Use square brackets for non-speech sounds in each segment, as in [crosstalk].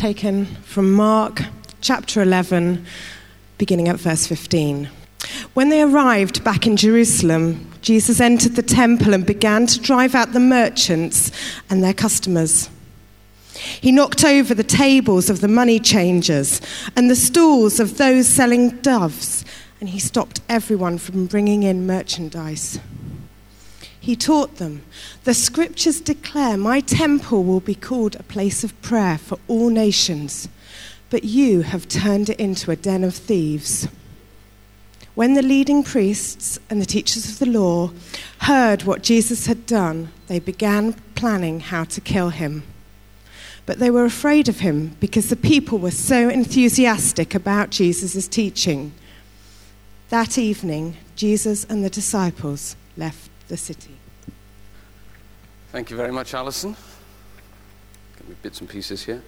taken from Mark chapter 11, beginning at verse 15. When they arrived back in Jerusalem, Jesus entered the temple and began to drive out the merchants and their customers. He knocked over the tables of the money changers and the stools of those selling doves, and he stopped everyone from bringing in merchandise. He taught them, The scriptures declare, My temple will be called a place of prayer for all nations, but you have turned it into a den of thieves. When the leading priests and the teachers of the law heard what Jesus had done, they began planning how to kill him. But they were afraid of him because the people were so enthusiastic about Jesus' teaching. That evening, Jesus and the disciples left the city. Thank you very much, Alison. Give me bits and pieces here.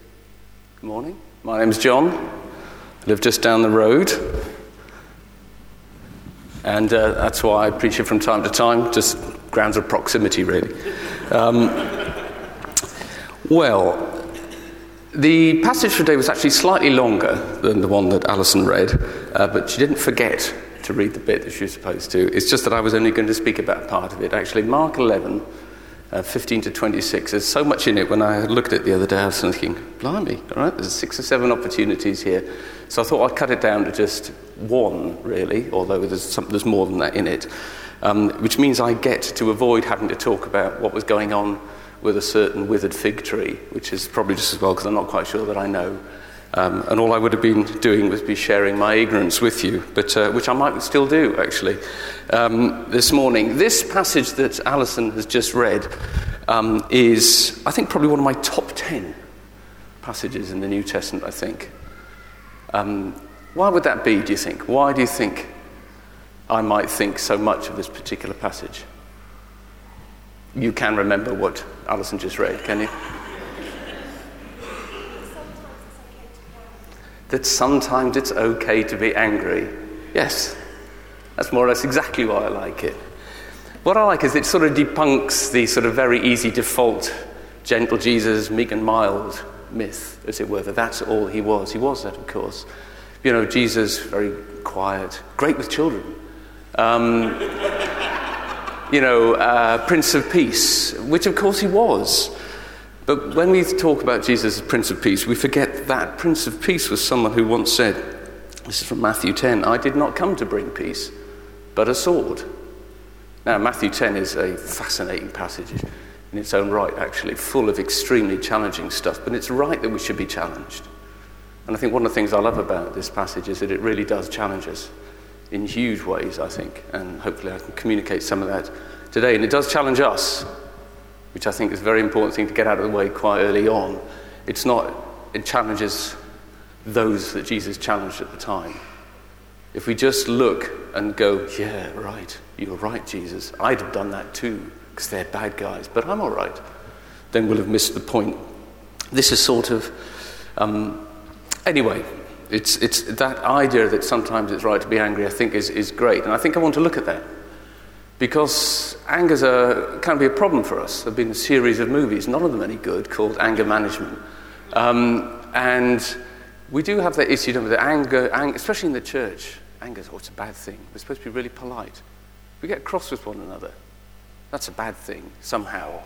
Good morning. My name's John. I live just down the road. And uh, that's why I preach it from time to time, just grounds of proximity, really. Um, well, the passage today was actually slightly longer than the one that Alison read, uh, but she didn't forget to read the bit that she was supposed to. It's just that I was only going to speak about part of it. Actually, Mark 11, uh, 15 to 26, there's so much in it. When I looked at it the other day, I was thinking, blimey, all right, there's six or seven opportunities here. So I thought I'd cut it down to just one, really, although there's, some, there's more than that in it, um, which means I get to avoid having to talk about what was going on with a certain withered fig tree, which is probably just as well because I'm not quite sure that I know um, and all I would have been doing was be sharing my ignorance with you, but uh, which I might still do actually um, this morning. This passage that Alison has just read um, is, I think, probably one of my top ten passages in the New Testament. I think. Um, why would that be? Do you think? Why do you think I might think so much of this particular passage? You can remember what Alison just read, can you? That sometimes it's okay to be angry. Yes, that's more or less exactly why I like it. What I like is it sort of debunks the sort of very easy default gentle Jesus, meek and mild myth, as it were, that that's all he was. He was that, of course. You know, Jesus, very quiet, great with children. Um, [laughs] you know, uh, Prince of Peace, which of course he was. But when we talk about Jesus as Prince of Peace, we forget that Prince of Peace was someone who once said, this is from Matthew 10, I did not come to bring peace, but a sword. Now, Matthew 10 is a fascinating passage in its own right, actually, full of extremely challenging stuff, but it's right that we should be challenged. And I think one of the things I love about this passage is that it really does challenge us in huge ways, I think, and hopefully I can communicate some of that today. And it does challenge us which I think is a very important thing to get out of the way quite early on. It's not, it challenges those that Jesus challenged at the time. If we just look and go, yeah, right, you're right, Jesus, I'd have done that too, because they're bad guys, but I'm all right, then we'll have missed the point. This is sort of, um, anyway, it's, it's that idea that sometimes it's right to be angry, I think, is, is great. And I think I want to look at that because anger's a, can be a problem for us. There have been a series of movies, none of them any good, called Anger Management. Um, and we do have that issue with anger, anger, especially in the church. Anger, oh, it's a bad thing. We're supposed to be really polite. We get cross with one another. That's a bad thing, somehow.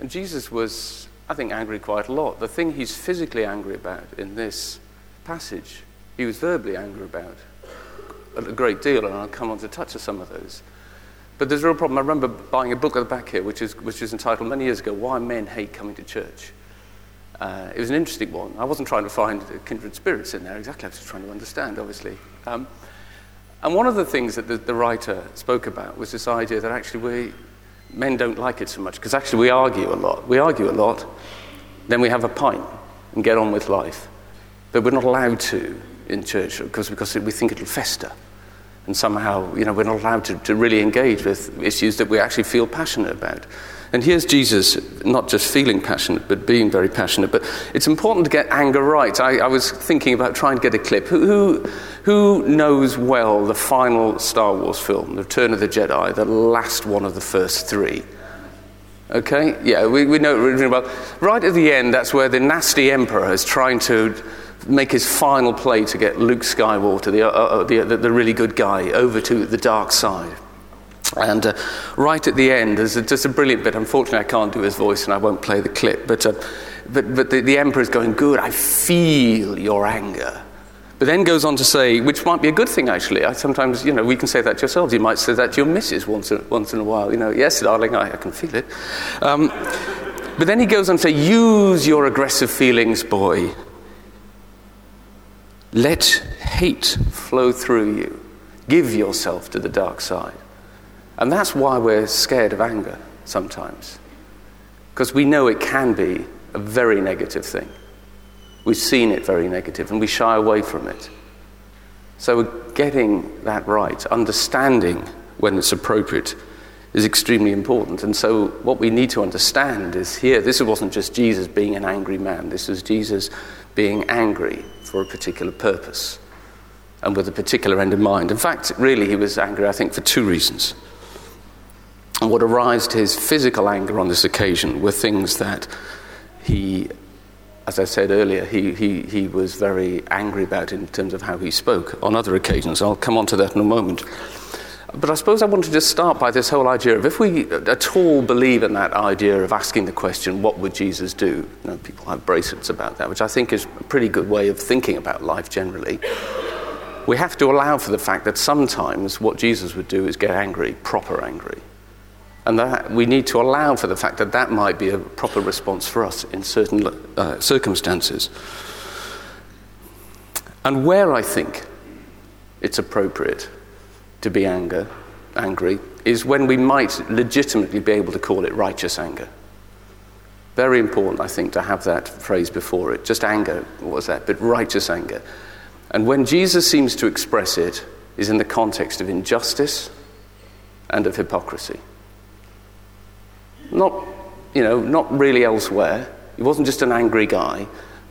And Jesus was, I think, angry quite a lot. The thing he's physically angry about in this passage, he was verbally angry about a great deal, and I'll come on to touch on some of those. But there's a real problem. I remember buying a book at the back here, which is, which is entitled many years ago, Why Men Hate Coming to Church. Uh, it was an interesting one. I wasn't trying to find kindred spirits in there exactly. I was just trying to understand, obviously. Um, and one of the things that the, the, writer spoke about was this idea that actually we, men don't like it so much because actually we argue a lot. We argue a lot, then we have a pint and get on with life. But we're not allowed to in church because, because we think it'll fester and somehow, you know, we're not allowed to, to really engage with issues that we actually feel passionate about. And here's Jesus not just feeling passionate, but being very passionate. But it's important to get anger right. I, I was thinking about trying to get a clip. Who, who, who, knows well the final Star Wars film, The Return of the Jedi, the last one of the first three? Okay? Yeah, we, we know really well. Right at the end, that's where the nasty emperor is trying to make his final play to get Luke Skywalker, the, uh, uh, the, the, really good guy, over to the dark side. And uh, right at the end, there's a, just a brilliant bit. Unfortunately, I can't do his voice and I won't play the clip. But, uh, but, but the, the emperor is going, Good, I feel your anger. But then goes on to say, which might be a good thing actually. I sometimes, you know, we can say that to ourselves. You might say that to your missus once in, once in a while. You know, yes, darling, I, I can feel it. Um, but then he goes on to say, use your aggressive feelings, boy. Let hate flow through you. Give yourself to the dark side. And that's why we're scared of anger sometimes. Because we know it can be a very negative thing. We've seen it very negative and we shy away from it. So, getting that right, understanding when it's appropriate, is extremely important. And so, what we need to understand is here, this wasn't just Jesus being an angry man, this was Jesus being angry for a particular purpose and with a particular end in mind. In fact, really, he was angry, I think, for two reasons. And what aroused his physical anger on this occasion were things that he as I said earlier, he, he, he was very angry about in terms of how he spoke on other occasions. I'll come on to that in a moment. But I suppose I want to just start by this whole idea of if we at all believe in that idea of asking the question, what would Jesus do? You know, people have bracelets about that, which I think is a pretty good way of thinking about life generally. We have to allow for the fact that sometimes what Jesus would do is get angry, proper angry. And that we need to allow for the fact that that might be a proper response for us in certain uh, circumstances. And where I think it's appropriate to be anger, angry is when we might legitimately be able to call it righteous anger. Very important, I think, to have that phrase before it. Just anger, what was that? But righteous anger. And when Jesus seems to express it, is in the context of injustice and of hypocrisy. Not, you know, not really elsewhere. He wasn't just an angry guy.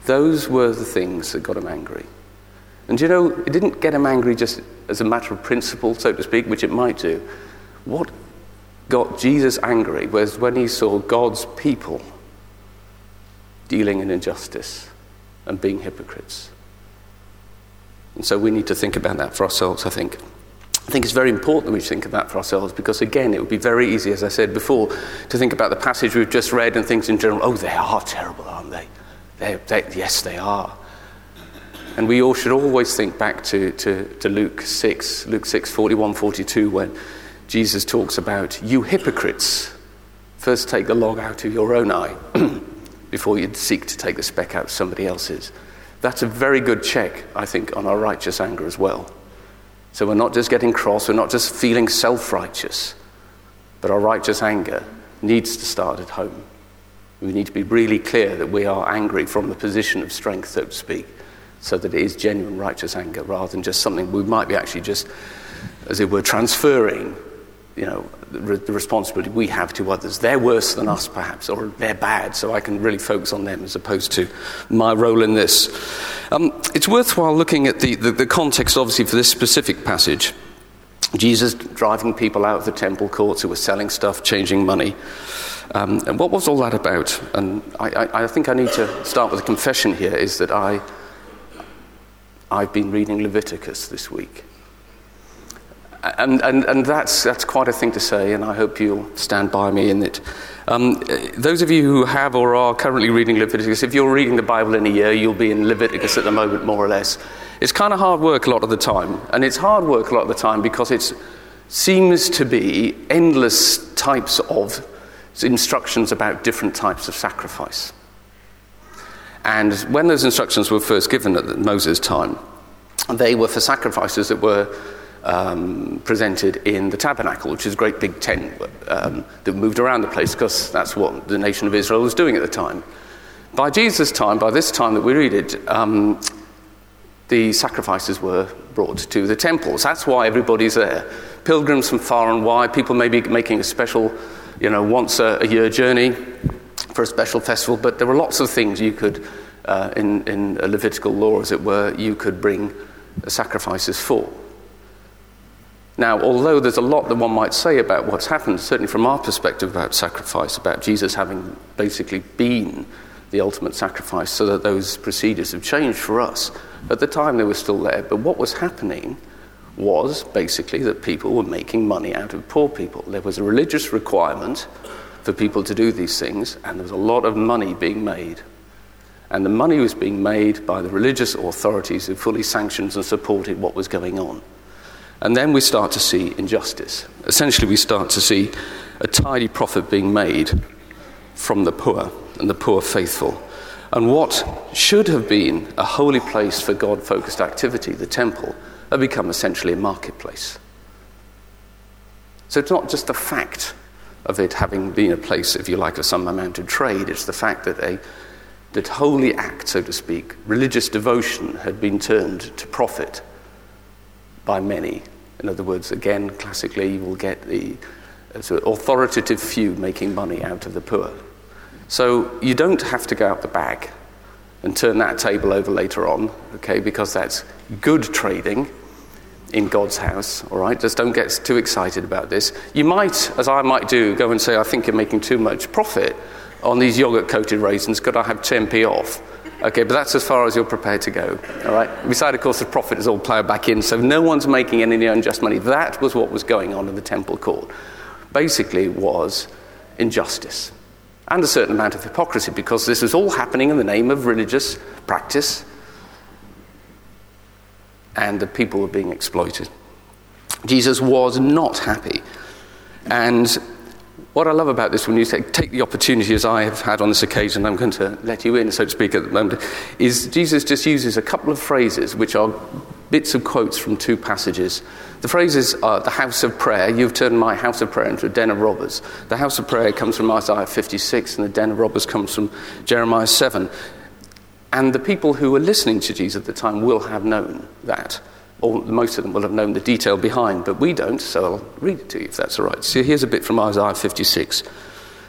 Those were the things that got him angry. And you know, it didn't get him angry just as a matter of principle, so to speak, which it might do. What got Jesus angry was when he saw God's people dealing in injustice and being hypocrites. And so we need to think about that for ourselves, I think. I think it's very important that we think of that for ourselves because, again, it would be very easy, as I said before, to think about the passage we've just read and things in general. Oh, they are terrible, aren't they? they, they yes, they are. And we all should always think back to, to, to Luke 6, Luke 6, 41, 42, when Jesus talks about, you hypocrites, first take the log out of your own eye [clears throat] before you seek to take the speck out of somebody else's. That's a very good check, I think, on our righteous anger as well. So we're not just getting cross, we're not just feeling self righteous, but our righteous anger needs to start at home. We need to be really clear that we are angry from the position of strength, so to speak, so that it is genuine righteous anger rather than just something we might be actually just, as it were, transferring you know, the, the, responsibility we have to others. They're worse than us, perhaps, or they're bad, so I can really focus on them as opposed to my role in this. Um, it's worthwhile looking at the, the, the context, obviously, for this specific passage. Jesus driving people out of the temple courts who were selling stuff, changing money. Um, and what was all that about? And I, I, I, think I need to start with a confession here is that I, I've been reading Leviticus this week. And, and, and that's, that's quite a thing to say, and I hope you'll stand by me in it. Um, those of you who have or are currently reading Leviticus, if you're reading the Bible in a year, you'll be in Leviticus at the moment, more or less. It's kind of hard work a lot of the time. And it's hard work a lot of the time because it seems to be endless types of instructions about different types of sacrifice. And when those instructions were first given at Moses' time, they were for sacrifices that were um, presented in the tabernacle, which is a great big tent um, that moved around the place because that's what the nation of Israel was doing at the time. By Jesus' time, by this time that we read it, um, the sacrifices were brought to the temples. That's why everybody's there. Pilgrims from far and wide, people may be making a special, you know, once a, a year journey for a special festival, but there were lots of things you could, uh, in, in Levitical law, as it were, you could bring sacrifices for. Now, although there's a lot that one might say about what's happened, certainly from our perspective about sacrifice, about Jesus having basically been the ultimate sacrifice, so that those procedures have changed for us. At the time, they were still there, but what was happening was basically that people were making money out of poor people. There was a religious requirement for people to do these things, and there was a lot of money being made. And the money was being made by the religious authorities who fully sanctioned and supported what was going on. And then we start to see injustice. Essentially, we start to see a tidy profit being made from the poor and the poor faithful. And what should have been a holy place for God focused activity, the temple, had become essentially a marketplace. So it's not just the fact of it having been a place, if you like, of some amount of trade, it's the fact that a that holy act, so to speak, religious devotion had been turned to profit by many. In other words, again, classically, you will get the uh, sort of authoritative few making money out of the poor. So you don't have to go out the back and turn that table over later on, okay, because that's good trading in God's house, all right? Just don't get too excited about this. You might, as I might do, go and say, I think you're making too much profit on these yogurt coated raisins, could I have 10p off? Okay, but that's as far as you're prepared to go. All right? Beside, of course, the profit is all ploughed back in, so no one's making any unjust money. That was what was going on in the temple court. Basically, was injustice and a certain amount of hypocrisy because this was all happening in the name of religious practice and the people were being exploited. Jesus was not happy. And what I love about this, when you say, take the opportunity as I have had on this occasion, I'm going to let you in, so to speak, at the moment, is Jesus just uses a couple of phrases which are bits of quotes from two passages. The phrases are the house of prayer. You've turned my house of prayer into a den of robbers. The house of prayer comes from Isaiah 56, and the den of robbers comes from Jeremiah 7. And the people who were listening to Jesus at the time will have known that. Or most of them will have known the detail behind, but we don't, so I'll read it to you if that's all right. So here's a bit from Isaiah 56.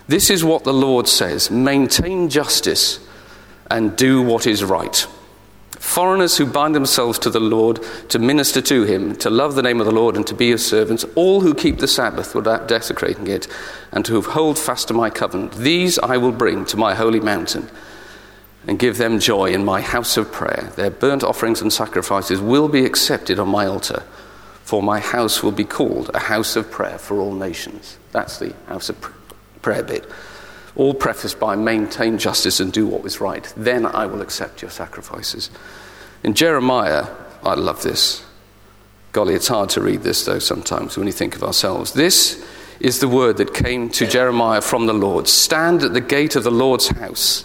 This is what the Lord says maintain justice and do what is right. Foreigners who bind themselves to the Lord to minister to him, to love the name of the Lord and to be his servants, all who keep the Sabbath without desecrating it, and who hold fast to my covenant, these I will bring to my holy mountain and give them joy in my house of prayer. Their burnt offerings and sacrifices will be accepted on my altar, for my house will be called a house of prayer for all nations. That's the house of prayer bit. All prefaced by maintain justice and do what is right. Then I will accept your sacrifices. In Jeremiah, I love this. Golly, it's hard to read this though sometimes when you think of ourselves. This is the word that came to Jeremiah from the Lord Stand at the gate of the Lord's house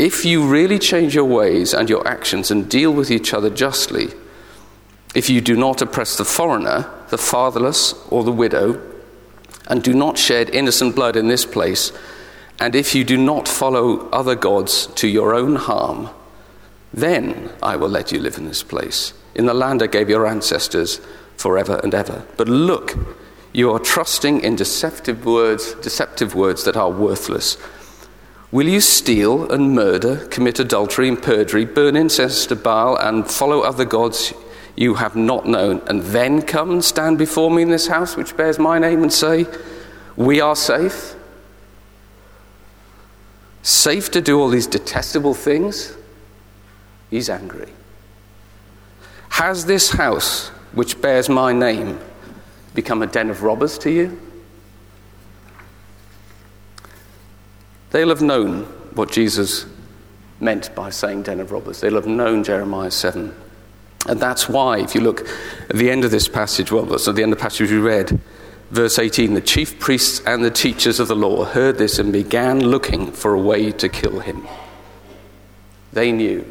If you really change your ways and your actions and deal with each other justly, if you do not oppress the foreigner, the fatherless, or the widow, and do not shed innocent blood in this place, and if you do not follow other gods to your own harm, then I will let you live in this place, in the land I gave your ancestors forever and ever. But look, you are trusting in deceptive words, deceptive words that are worthless. Will you steal and murder, commit adultery and perjury, burn incense to Baal, and follow other gods you have not known, and then come and stand before me in this house which bears my name and say, We are safe? Safe to do all these detestable things? He's angry. Has this house which bears my name become a den of robbers to you? They'll have known what Jesus meant by saying den of robbers. They'll have known Jeremiah 7. And that's why, if you look at the end of this passage, well, that's at the end of the passage we read, verse 18 the chief priests and the teachers of the law heard this and began looking for a way to kill him. They knew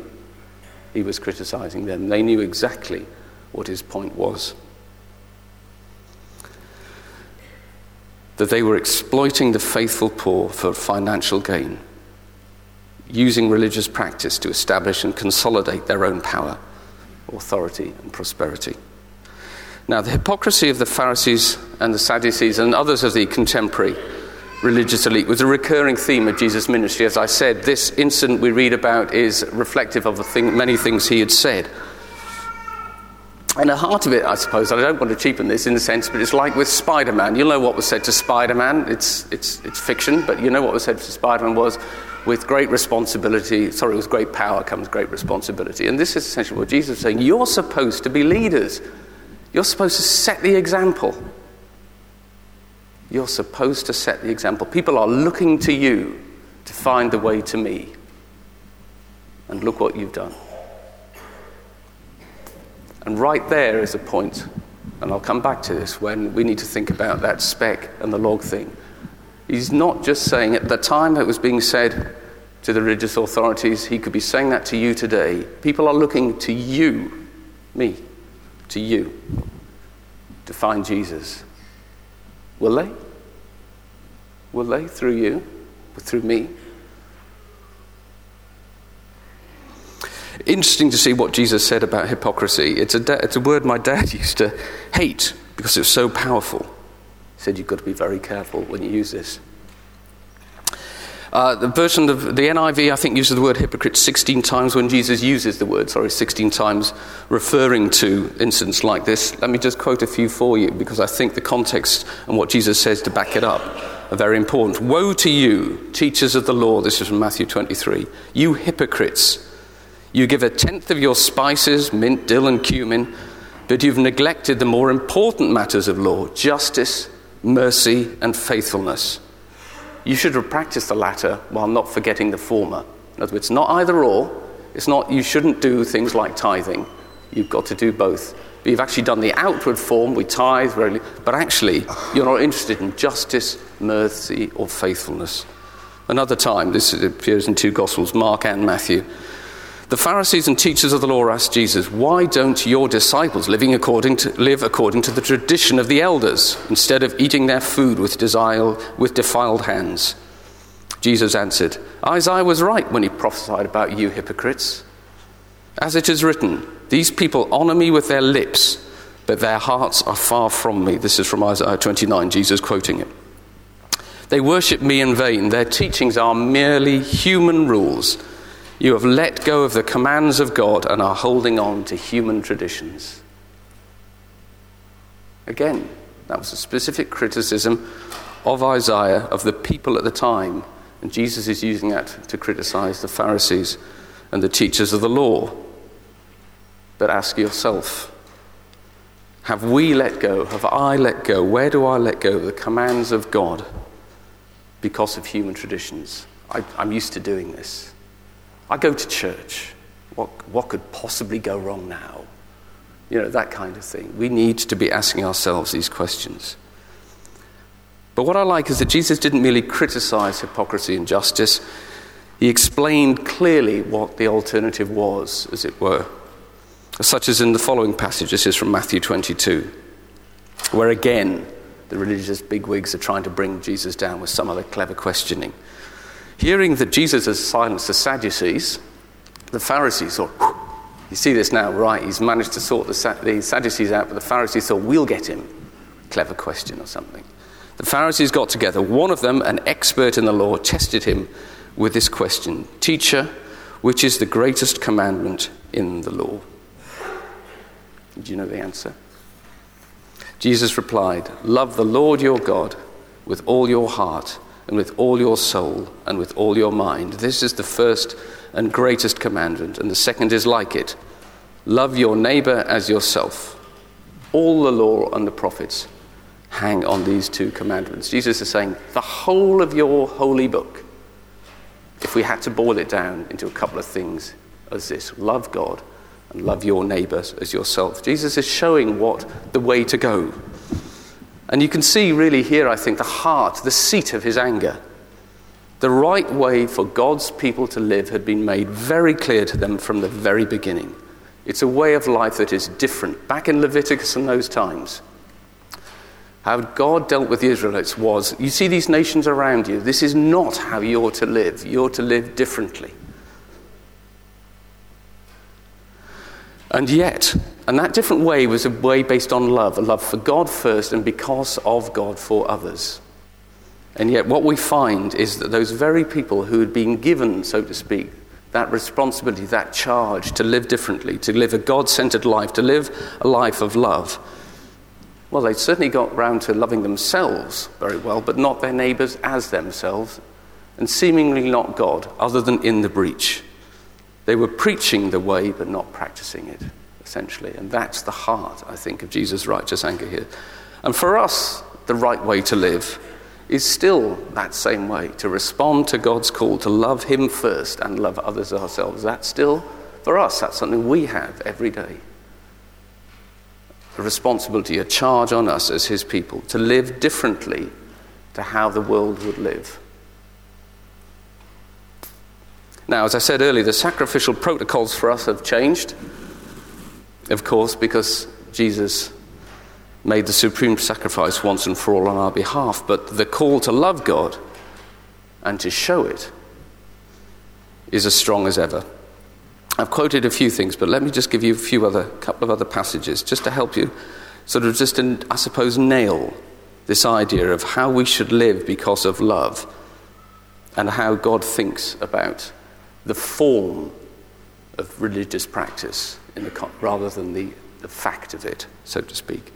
he was criticizing them, they knew exactly what his point was. That they were exploiting the faithful poor for financial gain, using religious practice to establish and consolidate their own power, authority, and prosperity. Now, the hypocrisy of the Pharisees and the Sadducees and others of the contemporary religious elite was a recurring theme of Jesus' ministry. As I said, this incident we read about is reflective of thing, many things he had said. And the heart of it, I suppose, I don't want to cheapen this in the sense, but it's like with Spider Man. You'll know what was said to Spider Man. It's, it's, it's fiction, but you know what was said to Spider Man was with great responsibility, sorry, with great power comes great responsibility. And this is essentially what Jesus is saying. You're supposed to be leaders, you're supposed to set the example. You're supposed to set the example. People are looking to you to find the way to me. And look what you've done. And right there is a point, and I'll come back to this, when we need to think about that speck and the log thing. He's not just saying at the time it was being said to the religious authorities, he could be saying that to you today. People are looking to you, me, to you, to find Jesus. Will they? Will they through you? Through me? Interesting to see what Jesus said about hypocrisy. It's a, da- it's a word my dad [laughs] used to hate because it was so powerful. He said, You've got to be very careful when you use this. Uh, the version of the NIV, I think, uses the word hypocrite 16 times when Jesus uses the word, sorry, 16 times referring to incidents like this. Let me just quote a few for you because I think the context and what Jesus says to back it up are very important. Woe to you, teachers of the law, this is from Matthew 23, you hypocrites! You give a tenth of your spices, mint, dill, and cumin, but you've neglected the more important matters of law justice, mercy, and faithfulness. You should have practiced the latter while not forgetting the former. In other words, not either or. It's not you shouldn't do things like tithing. You've got to do both. But you've actually done the outward form, we tithe, but actually you're not interested in justice, mercy, or faithfulness. Another time, this appears in two Gospels, Mark and Matthew. The Pharisees and teachers of the law asked Jesus, Why don't your disciples living according to, live according to the tradition of the elders instead of eating their food with, desire, with defiled hands? Jesus answered, Isaiah was right when he prophesied about you hypocrites. As it is written, These people honor me with their lips, but their hearts are far from me. This is from Isaiah 29, Jesus quoting it. They worship me in vain. Their teachings are merely human rules you have let go of the commands of God and are holding on to human traditions. Again, that was a specific criticism of Isaiah, of the people at the time. And Jesus is using that to criticize the Pharisees and the teachers of the law. But ask yourself have we let go? Have I let go? Where do I let go of the commands of God because of human traditions? I, am used to doing this. I go to church. What, what could possibly go wrong now? You know, that kind of thing. We need to be asking ourselves these questions. But what I like is that Jesus didn't merely criticize hypocrisy and justice, he explained clearly what the alternative was, as it were. Such as in the following passage. This is from Matthew 22, where again the religious bigwigs are trying to bring Jesus down with some other clever questioning. Hearing that Jesus has silenced the Sadducees, the Pharisees thought, you see this now, right? He's managed to sort the, Sadducees out, but the Pharisees thought, we'll get him. Clever question or something. The Pharisees got together. One of them, an expert in the law, tested him with this question Teacher, which is the greatest commandment in the law? Do you know the answer? Jesus replied, Love the Lord your God with all your heart and with all your soul and with all your mind. This is the first and greatest commandment, and the second is like it love your neighbor as yourself. All the law and the prophets hang on these two commandments. Jesus is saying the whole of your holy book, if we had to boil it down into a couple of things, as this love God and love your neighbors as yourself. Jesus is showing what the way to go. And you can see, really, here, I think, the heart, the seat of his anger. The right way for God's people to live had been made very clear to them from the very beginning. It's a way of life that is different. Back in Leviticus in those times, How God dealt with the Israelites was you see these nations around you, this is not how you're to live. You're to live differently. And yet, and that different way was a way based on love, a love for God first and because of God for others. And yet, what we find is that those very people who had been given, so to speak, that responsibility, that charge to live differently, to live a God centered life, to live a life of love, well, they certainly got round to loving themselves very well, but not their neighbours as themselves, and seemingly not God, other than in the breach. They were preaching the way, but not practicing it, essentially. And that's the heart, I think, of Jesus' righteous anger here. And for us, the right way to live is still that same way to respond to God's call to love Him first and love others ourselves. That's still, for us, that's something we have every day. A responsibility, a charge on us as His people to live differently to how the world would live. Now, as I said earlier, the sacrificial protocols for us have changed, of course, because Jesus made the supreme sacrifice once and for all on our behalf. But the call to love God and to show it is as strong as ever. I've quoted a few things, but let me just give you a few other, couple of other passages just to help you sort of just, I suppose, nail this idea of how we should live because of love and how God thinks about the form of religious practice the, rather than the, the fact of it, so to speak.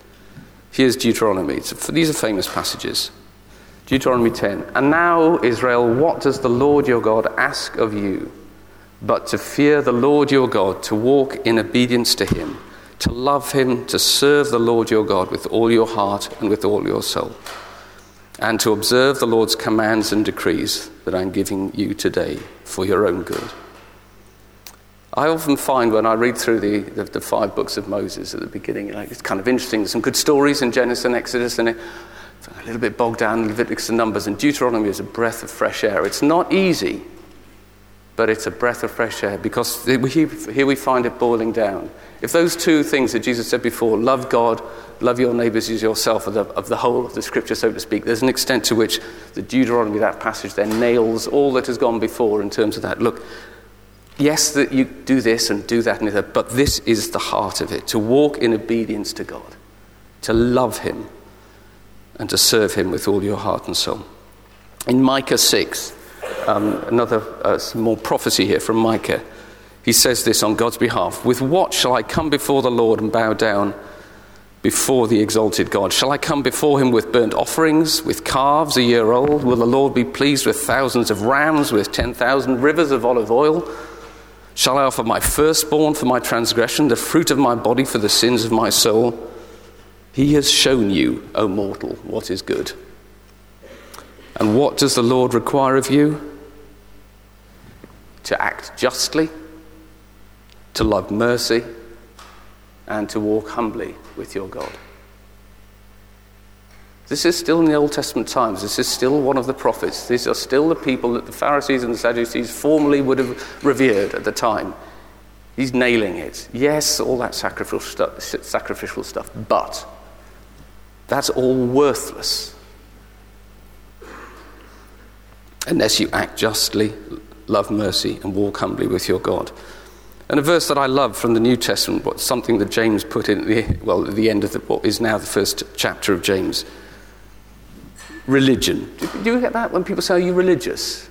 Here's Deuteronomy. These are famous passages. Deuteronomy 10. And now, Israel, what does the Lord your God ask of you? But to fear the Lord your God, to walk in obedience to him, to love him, to serve the Lord your God with all your heart and with all your soul, and to observe the Lord's commands and decrees that I'm giving you today for your own good. I often find when I read through the, the, the five books of Moses at the beginning, it's kind of interesting. There's some good stories in Genesis and Exodus, and it, a little bit bogged down in Leviticus and Numbers, and Deuteronomy is a breath of fresh air. It's not easy, but it's a breath of fresh air because here we find it boiling down. If those two things that Jesus said before, love God, love your neighbours as yourself, of the, of the whole of the scripture, so to speak, there's an extent to which the Deuteronomy, that passage, then nails all that has gone before in terms of that. Look, yes, that you do this and do that and that, but this is the heart of it to walk in obedience to God, to love Him, and to serve Him with all your heart and soul. In Micah 6, um, another uh, more prophecy here from Micah, he says this on God's behalf With what shall I come before the Lord and bow down? before the exalted God? Shall I come before him with burnt offerings, with calves a year old? Will the Lord be pleased with thousands of rams, with 10,000 rivers of olive oil? Shall I offer my firstborn for my transgression, the fruit of my body for the sins of my soul? He has shown you, O mortal, what is good. And what does the Lord require of you? To act justly, to love mercy, and to walk humbly with your God. This is still in the Old Testament times. This is still one of the prophets. These are still the people that the Pharisees and the Sadducees formerly would have revered at the time. He's nailing it. Yes, all that sacrificial stuff, but that's all worthless unless you act justly, love mercy, and walk humbly with your God. And a verse that I love from the New Testament, something that James put in the, well, at the end of the, what is now the first chapter of James religion. Do, do you get that when people say, Are you religious?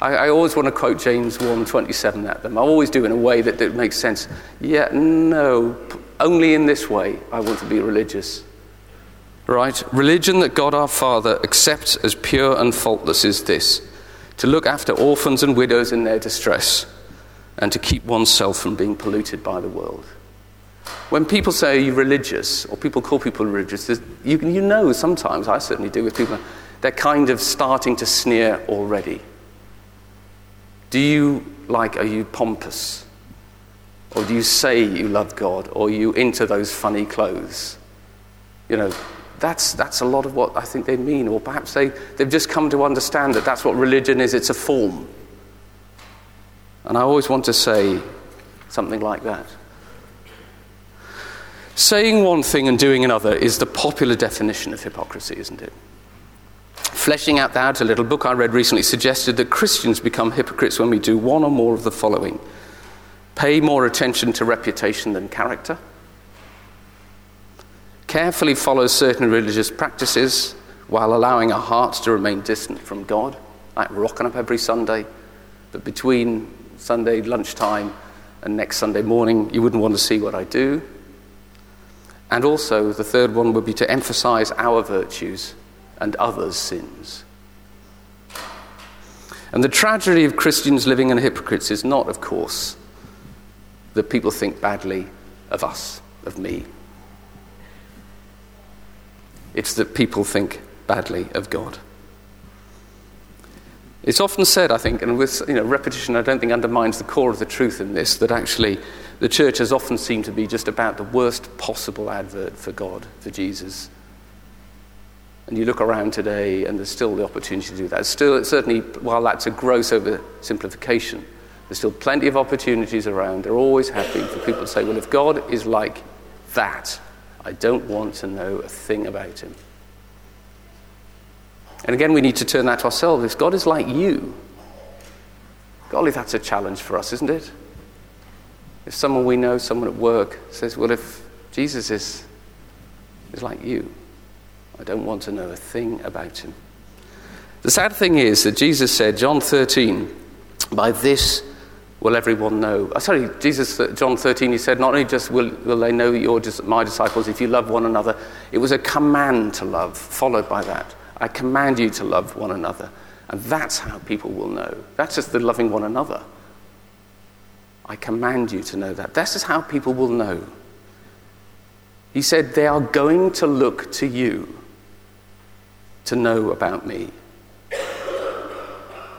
I, I always want to quote James 1:27 at them. I always do in a way that, that makes sense. Yeah, no, only in this way I want to be religious. Right? Religion that God our Father accepts as pure and faultless is this to look after orphans and widows in their distress and to keep oneself from being polluted by the world. When people say you're religious, or people call people religious, you, you know sometimes, I certainly do with people, they're kind of starting to sneer already. Do you, like, are you pompous? Or do you say you love God? Or are you into those funny clothes? You know, that's, that's a lot of what I think they mean. Or perhaps they, they've just come to understand that that's what religion is it's a form. And I always want to say something like that. Saying one thing and doing another is the popular definition of hypocrisy, isn't it? Fleshing out that, a little book I read recently suggested that Christians become hypocrites when we do one or more of the following pay more attention to reputation than character, carefully follow certain religious practices while allowing our hearts to remain distant from God, like rocking up every Sunday, but between Sunday lunchtime and next Sunday morning, you wouldn't want to see what I do. And also, the third one would be to emphasize our virtues and others' sins. And the tragedy of Christians living in hypocrites is not, of course, that people think badly of us, of me. It's that people think badly of God. It's often said, I think, and with you know, repetition, I don't think undermines the core of the truth in this, that actually the church has often seemed to be just about the worst possible advert for God, for Jesus. And you look around today, and there's still the opportunity to do that. Still, certainly, while that's a gross oversimplification, there's still plenty of opportunities around. There always have been for people to say, well, if God is like that, I don't want to know a thing about him. And again, we need to turn that to ourselves. If God is like you, golly, that's a challenge for us, isn't it? If someone we know, someone at work, says, Well, if Jesus is, is like you, I don't want to know a thing about him. The sad thing is that Jesus said, John 13, by this will everyone know. Oh, sorry, Jesus, uh, John 13, he said, not only just will, will they know you're just my disciples if you love one another, it was a command to love, followed by that. I command you to love one another. And that's how people will know. That's just the loving one another. I command you to know that. This is how people will know. He said, They are going to look to you to know about me.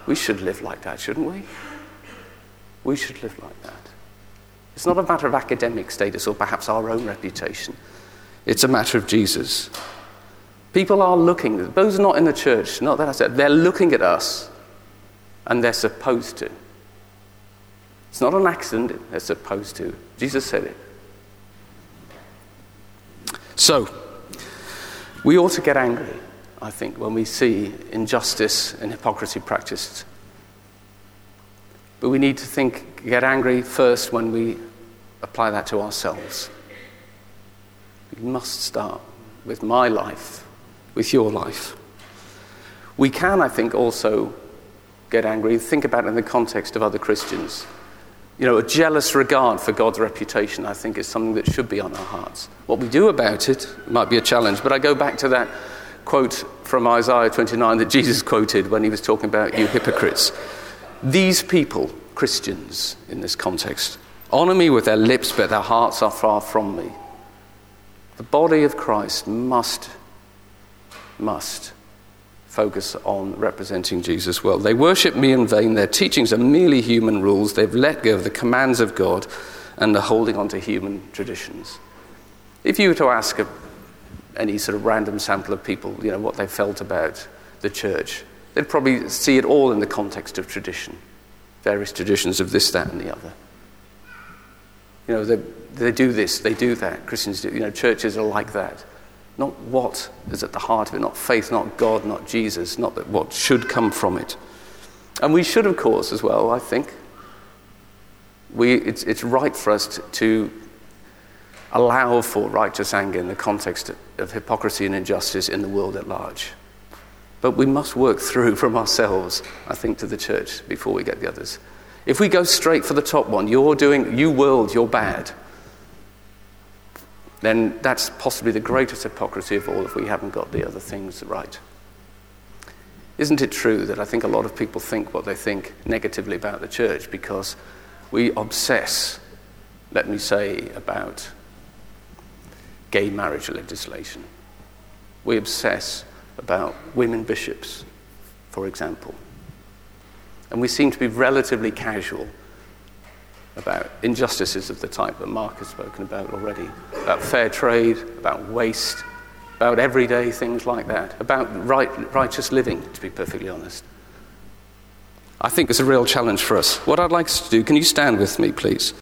We should live like that, shouldn't we? We should live like that. It's not a matter of academic status or perhaps our own reputation, it's a matter of Jesus. People are looking, those not in the church, not that I said, they're looking at us and they're supposed to. It's not an accident, they're supposed to. Jesus said it. So, we ought to get angry, I think, when we see injustice and hypocrisy practiced. But we need to think, get angry first when we apply that to ourselves. We must start with my life with your life. We can, I think, also get angry, think about it in the context of other Christians. You know, a jealous regard for God's reputation, I think, is something that should be on our hearts. What we do about it might be a challenge, but I go back to that quote from Isaiah 29 that Jesus quoted when he was talking about you hypocrites. These people, Christians in this context, honor me with their lips, but their hearts are far from me. The body of Christ must must focus on representing Jesus well. They worship me in vain. Their teachings are merely human rules. They've let go of the commands of God and are holding on to human traditions. If you were to ask a, any sort of random sample of people, you know, what they felt about the church, they'd probably see it all in the context of tradition, various traditions of this, that, and the other. You know, they, they do this, they do that. Christians do, you know, churches are like that. Not what is at the heart of it, not faith, not God, not Jesus, not what should come from it. And we should, of course, as well, I think. We, it's, it's right for us to, to allow for righteous anger in the context of hypocrisy and injustice in the world at large. But we must work through from ourselves, I think, to the church before we get the others. If we go straight for the top one, you're doing, you world, you're bad then that's possibly the greatest hypocrisy of all if we haven't got the other things right. Isn't it true that I think a lot of people think what they think negatively about the church because we obsess, let me say, about gay marriage legislation? We obsess about women bishops, for example. And we seem to be relatively casual about injustices of the type that Mark has spoken about already, about fair trade, about waste, about everyday things like that, about right, righteous living, to be perfectly honest. I think it's a real challenge for us. What I'd like us to do, can you stand with me, please?